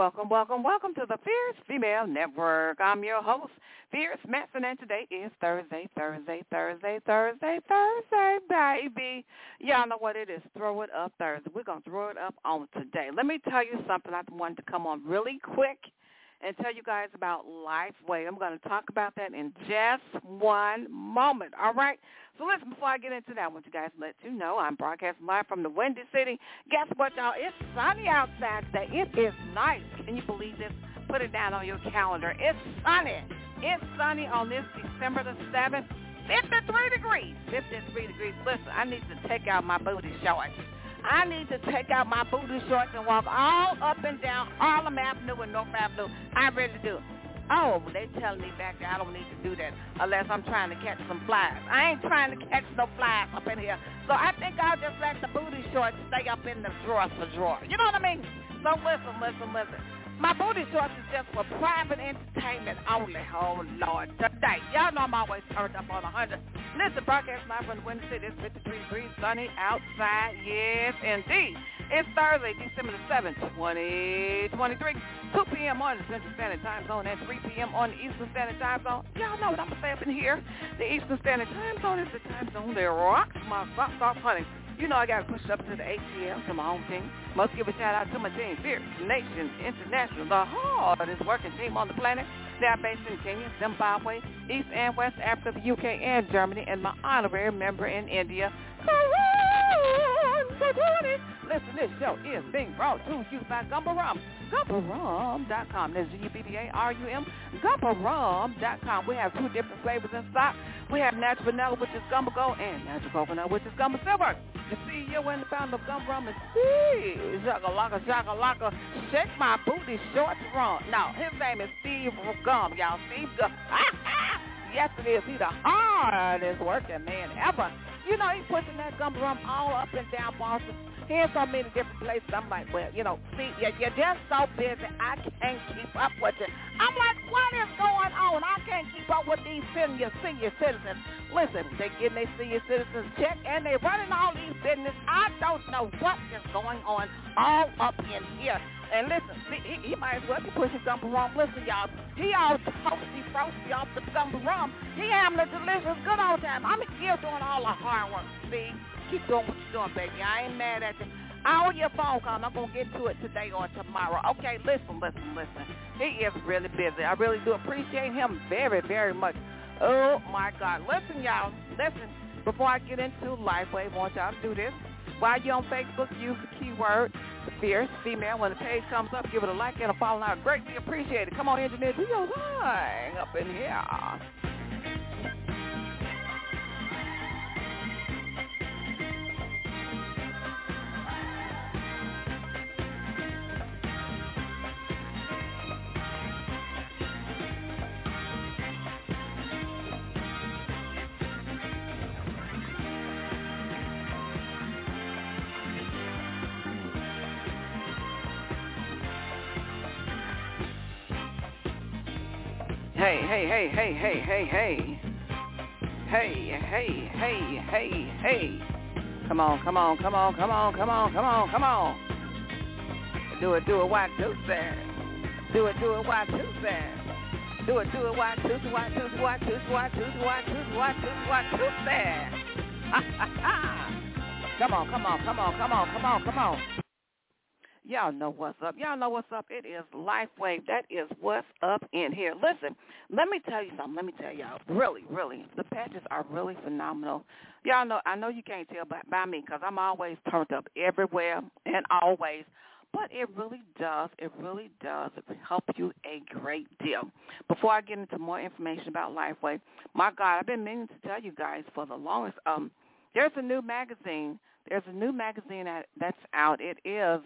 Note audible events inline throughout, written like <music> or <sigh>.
Welcome, welcome, welcome to the Fierce Female Network. I'm your host, Fierce Manson, and today is Thursday, Thursday, Thursday, Thursday, Thursday, baby. Y'all know what it is. Throw it up Thursday. We're going to throw it up on today. Let me tell you something. I wanted to come on really quick and tell you guys about LifeWave. I'm going to talk about that in just one moment, all right? So listen, before I get into that, I want you guys to let you know I'm broadcasting live from the Windy City. Guess what, y'all? It's sunny outside today. It is nice. Can you believe this? Put it down on your calendar. It's sunny. It's sunny on this December the 7th. 53 degrees. 53 degrees. Listen, I need to take out my booty shorts. I need to take out my booty shorts and walk all up and down Harlem Avenue and North Avenue. I really do. Oh, they telling me back there I don't need to do that unless I'm trying to catch some flies. I ain't trying to catch no flies up in here. So I think I'll just let the booty shorts stay up in the drawer for drawer. You know what I mean? So listen, listen, listen. My booty shorts is just for private entertainment only. Oh, Lord. Today, y'all know I'm always turned up on 100. Listen, broadcast live from the Windy City. It's 53 degrees, sunny outside. Yes, indeed. It's Thursday, December the 7th, 2023. 2 p.m. on the Central Standard Time Zone and 3 p.m. on the Eastern Standard Time Zone. Y'all know what I'm going to say up in here. The Eastern Standard Time Zone is the time zone that rocks my socks off, honey. You know I got to push up to the ATL, to my home team. Must give a shout out to my team, Fierce Nation International, the hardest working team on the planet. They are based in Kenya, Zimbabwe, East and West Africa, the UK, and Germany, and my honorary member in India, Listen, this show is being brought to you by Gumbo Rum. GumboRum.com. That's G-U-B-B-A-R-U-M. GumboRum.com. We have two different flavors in stock. We have natural vanilla, which is Gumbo Gold, and natural coconut, which is Gumbo Silver. The CEO and the founder of Gumbo Rum is Steve Shakalaka. Shake my booty shorts wrong. No, his name is Steve Gum, y'all. Steve Gum. <laughs> yes, it is. He's the hardest working man ever. You know, he's pushing that gum rum all up and down Boston. He in so many different places. I'm like, well, you know, see, you're, just so busy. I can't keep up with you. I'm like, what is going on? I can't keep up with these senior senior citizens. Listen, they getting their senior citizens check and they running all these business. I don't know what is going on all up in here. And listen, he, he might as well be pushing gumbo rum. Listen, y'all, he all toasty, frosty off the gumbo rum. He having a delicious, good old time. I'm here doing all the hard work. See, keep doing what you're doing, baby. I ain't mad at you. All your phone calls, I'm gonna get to it today or tomorrow. Okay, listen, listen, listen. He is really busy. I really do appreciate him very, very much. Oh my God, listen, y'all, listen. Before I get into LifeWave, I want y'all to do this. While you're on Facebook, use the keyword Fierce Female. When the page comes up, give it a like and a follow. I greatly appreciate it. Come on, engineer, do your thing up in here. Hey, hey, hey, hey, hey, hey, hey. Hey, hey, hey, hey, hey. Come on, come on, come on, come on, come on, come on, come on. Do it, do it, why do that? Do it, do it, why do that? Do it, do it, why do it, why do it, why do it, why do it, why do it, why do it, why do that? Come on, come on, come on, come on, come on, come on. Y'all know what's up. Y'all know what's up. It is LifeWave. That is what's up in here. Listen, let me tell you something. Let me tell y'all. Really, really, the patches are really phenomenal. Y'all know, I know you can't tell by, by me because I'm always turned up everywhere and always. But it really does, it really does help you a great deal. Before I get into more information about LifeWave, my God, I've been meaning to tell you guys for the longest. Um, there's a new magazine there's a new magazine that, that's out. It is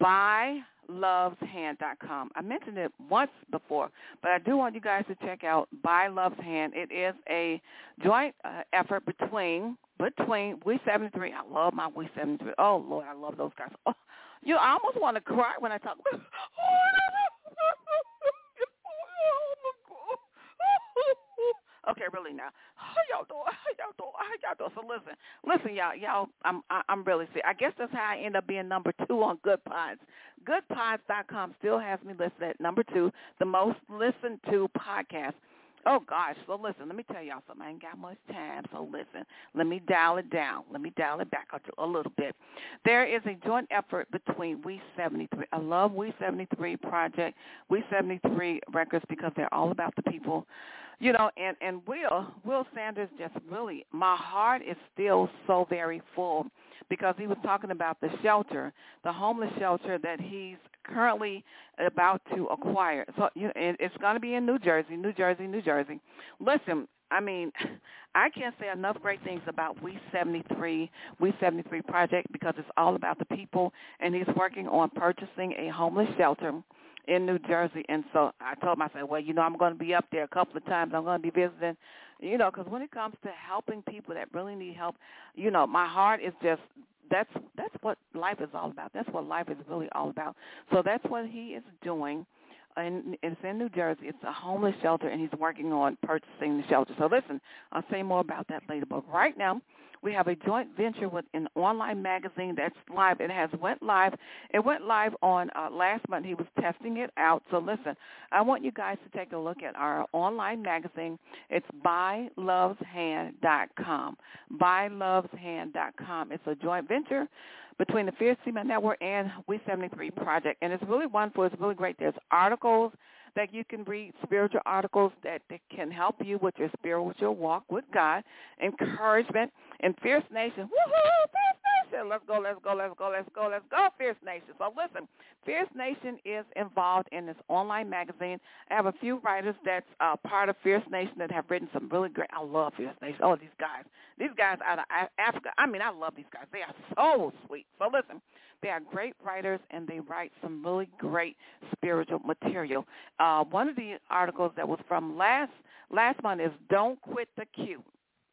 byloveshand.com. I mentioned it once before, but I do want you guys to check out By Love's Hand. It is a joint uh, effort between between We 73. I love my We 73. Oh Lord, I love those guys. Oh, you almost want to cry when I talk. <laughs> really now. How y'all doing? How y'all doing? How y'all doing? So listen, listen, y'all, y'all. I'm I'm really sick. I guess that's how I end up being number two on Good Pods. GoodPods.com still has me listed at number two, the most listened to podcast. Oh gosh, so listen, let me tell y'all something. I ain't got much time, so listen. Let me dial it down. Let me dial it back a, a little bit. There is a joint effort between We 73. I love We 73 project, We 73 records because they're all about the people you know, and and Will Will Sanders just really my heart is still so very full because he was talking about the shelter, the homeless shelter that he's currently about to acquire. So you know, it's going to be in New Jersey, New Jersey, New Jersey. Listen, I mean, I can't say enough great things about We 73, We 73 project because it's all about the people, and he's working on purchasing a homeless shelter in New Jersey, and so I told him, I said, well, you know, I'm going to be up there a couple of times. I'm going to be visiting, you know, because when it comes to helping people that really need help, you know, my heart is just that's that's what life is all about. That's what life is really all about. So that's what he is doing. And it's in New Jersey. It's a homeless shelter, and he's working on purchasing the shelter. So listen, I'll say more about that later. But right now, we have a joint venture with an online magazine that's live. It has went live. It went live on uh, last month. He was testing it out. So listen, I want you guys to take a look at our online magazine. It's byloveshand.com. Byloveshand.com. It's a joint venture between the Fierce Female Network and We 73 Project. And it's really wonderful. It's really great. There's articles that you can read spiritual articles that, that can help you with your spiritual walk with God, encouragement, and Fierce Nation. Woohoo! Fierce Nation! Let's go, let's go, let's go, let's go, let's go, Fierce Nation. So listen, Fierce Nation is involved in this online magazine. I have a few writers that's uh, part of Fierce Nation that have written some really great. I love Fierce Nation. Oh, these guys, these guys out of Africa. I mean, I love these guys. They are so sweet. So listen, they are great writers, and they write some really great spiritual material. Uh, one of the articles that was from last last month is "Don't Quit the Queue."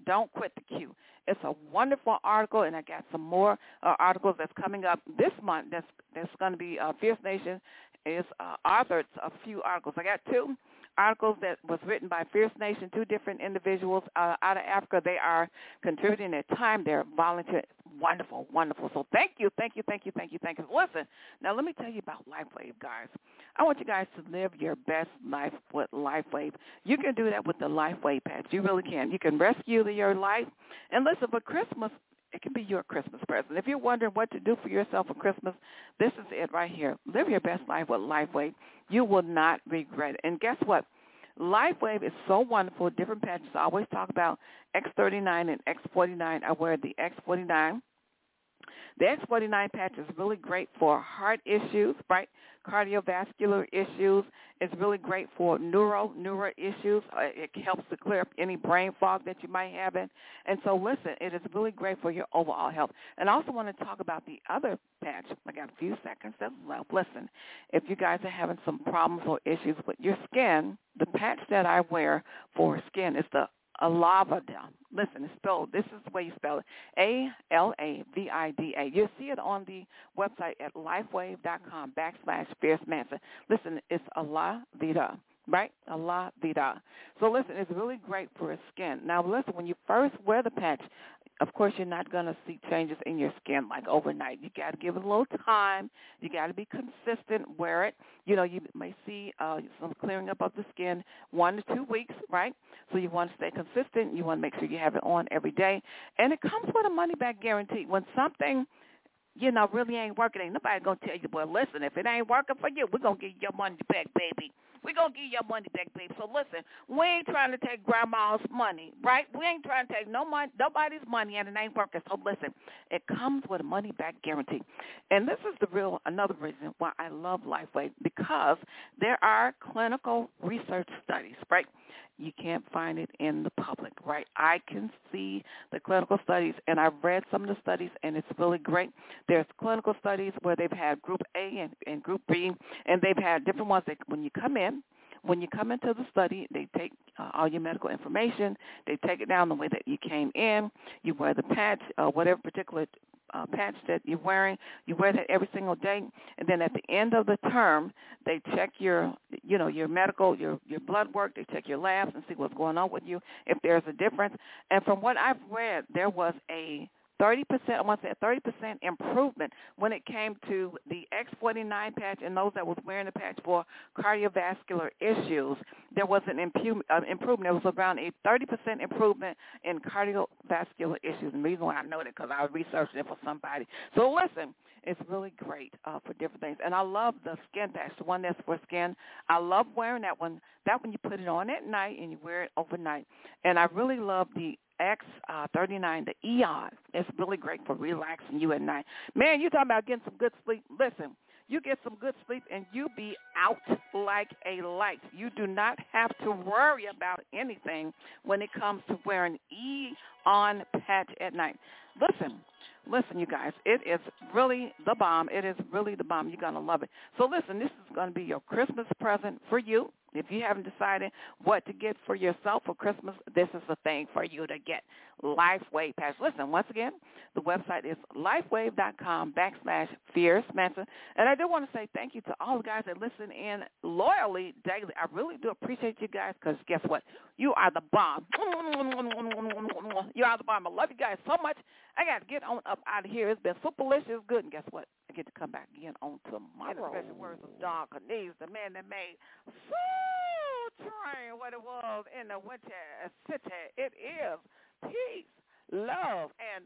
Don't quit the queue. It's a wonderful article, and I got some more uh, articles that's coming up this month. That's that's going to be uh, Fierce Nation is uh, authored a few articles. I got two articles that was written by Fierce Nation, two different individuals uh, out of Africa. They are contributing their time. They're volunteer. Wonderful, wonderful. So thank you, thank you, thank you, thank you, thank you. Listen, now let me tell you about LifeWave, guys. I want you guys to live your best life with LifeWave. You can do that with the LifeWave patch. You really can. You can rescue your life. And listen, for Christmas, it can be your Christmas present. If you're wondering what to do for yourself for Christmas, this is it right here. Live your best life with LifeWave. You will not regret it. And guess what? LifeWave is so wonderful. Different patches. I always talk about X39 and X49. I wear the X49 the X49 patch is really great for heart issues, right? Cardiovascular issues. It's really great for neuro neuro issues. Uh, it helps to clear up any brain fog that you might have. In. And so listen, it is really great for your overall health. And I also want to talk about the other patch. I got a few seconds left. Listen, if you guys are having some problems or issues with your skin, the patch that I wear for skin is the Alavida. Listen, it's spelled, this is the way you spell it, A-L-A-V-I-D-A. You'll see it on the website at lifewave.com backslash Fierce Manson. Listen, it's Alavida, right? Alavida. So listen, it's really great for skin. Now listen, when you first wear the patch, of course, you're not going to see changes in your skin like overnight. You got to give it a little time. You got to be consistent. Wear it. You know, you may see uh, some clearing up of the skin one to two weeks, right? So you want to stay consistent. You want to make sure you have it on every day, and it comes with a money back guarantee. When something you know, really ain't working. Ain't nobody gonna tell you, well, listen, if it ain't working for you, we're gonna get your money back, baby. we going to give your money back, baby. So listen, we ain't trying to take grandma's money, right? We ain't trying to take no money, nobody's money, and it ain't working. So listen, it comes with a money back guarantee. And this is the real, another reason why I love LifeWave, because there are clinical research studies, right? You can't find it in the public, right? I can see the clinical studies, and I've read some of the studies, and it's really great. There's clinical studies where they've had Group A and, and Group B, and they've had different ones that when you come in, when you come into the study, they take uh, all your medical information. They take it down the way that you came in. You wear the patch, uh, whatever particular uh, patch that you're wearing. You wear that every single day, and then at the end of the term, they check your, you know, your medical, your your blood work. They check your labs and see what's going on with you, if there's a difference. And from what I've read, there was a 30%, I want to say 30% improvement when it came to the X49 patch and those that was wearing the patch for cardiovascular issues. There was an uh, improvement. There was around a 30% improvement in cardiovascular issues. And the reason why I know that because I was researching it for somebody. So listen, it's really great uh, for different things. And I love the skin patch, the one that's for skin. I love wearing that one. That one you put it on at night and you wear it overnight. And I really love the X39, uh, the Aeon. It's really great for relaxing you at night. Man, you talking about getting some good sleep. Listen, you get some good sleep and you be out like a light. You do not have to worry about anything when it comes to wearing Aeon patch at night. Listen, listen, you guys, it is really the bomb. It is really the bomb. You're going to love it. So listen, this is going to be your Christmas present for you. If you haven't decided what to get for yourself for Christmas, this is the thing for you to get. LifeWave Patch. Listen, once again, the website is lifewave.com backslash Fierce Manson. And I do want to say thank you to all the guys that listen in loyally daily. I really do appreciate you guys because guess what? You are the bomb. <laughs> You are the bomb. I love you guys so much. I got to get on up out of here. It's been super delicious, good. And guess what? I get to come back again on tomorrow. In the special words of Don Cornelius, the man that made Soul Train what it was in the winter city. It is peace, love, and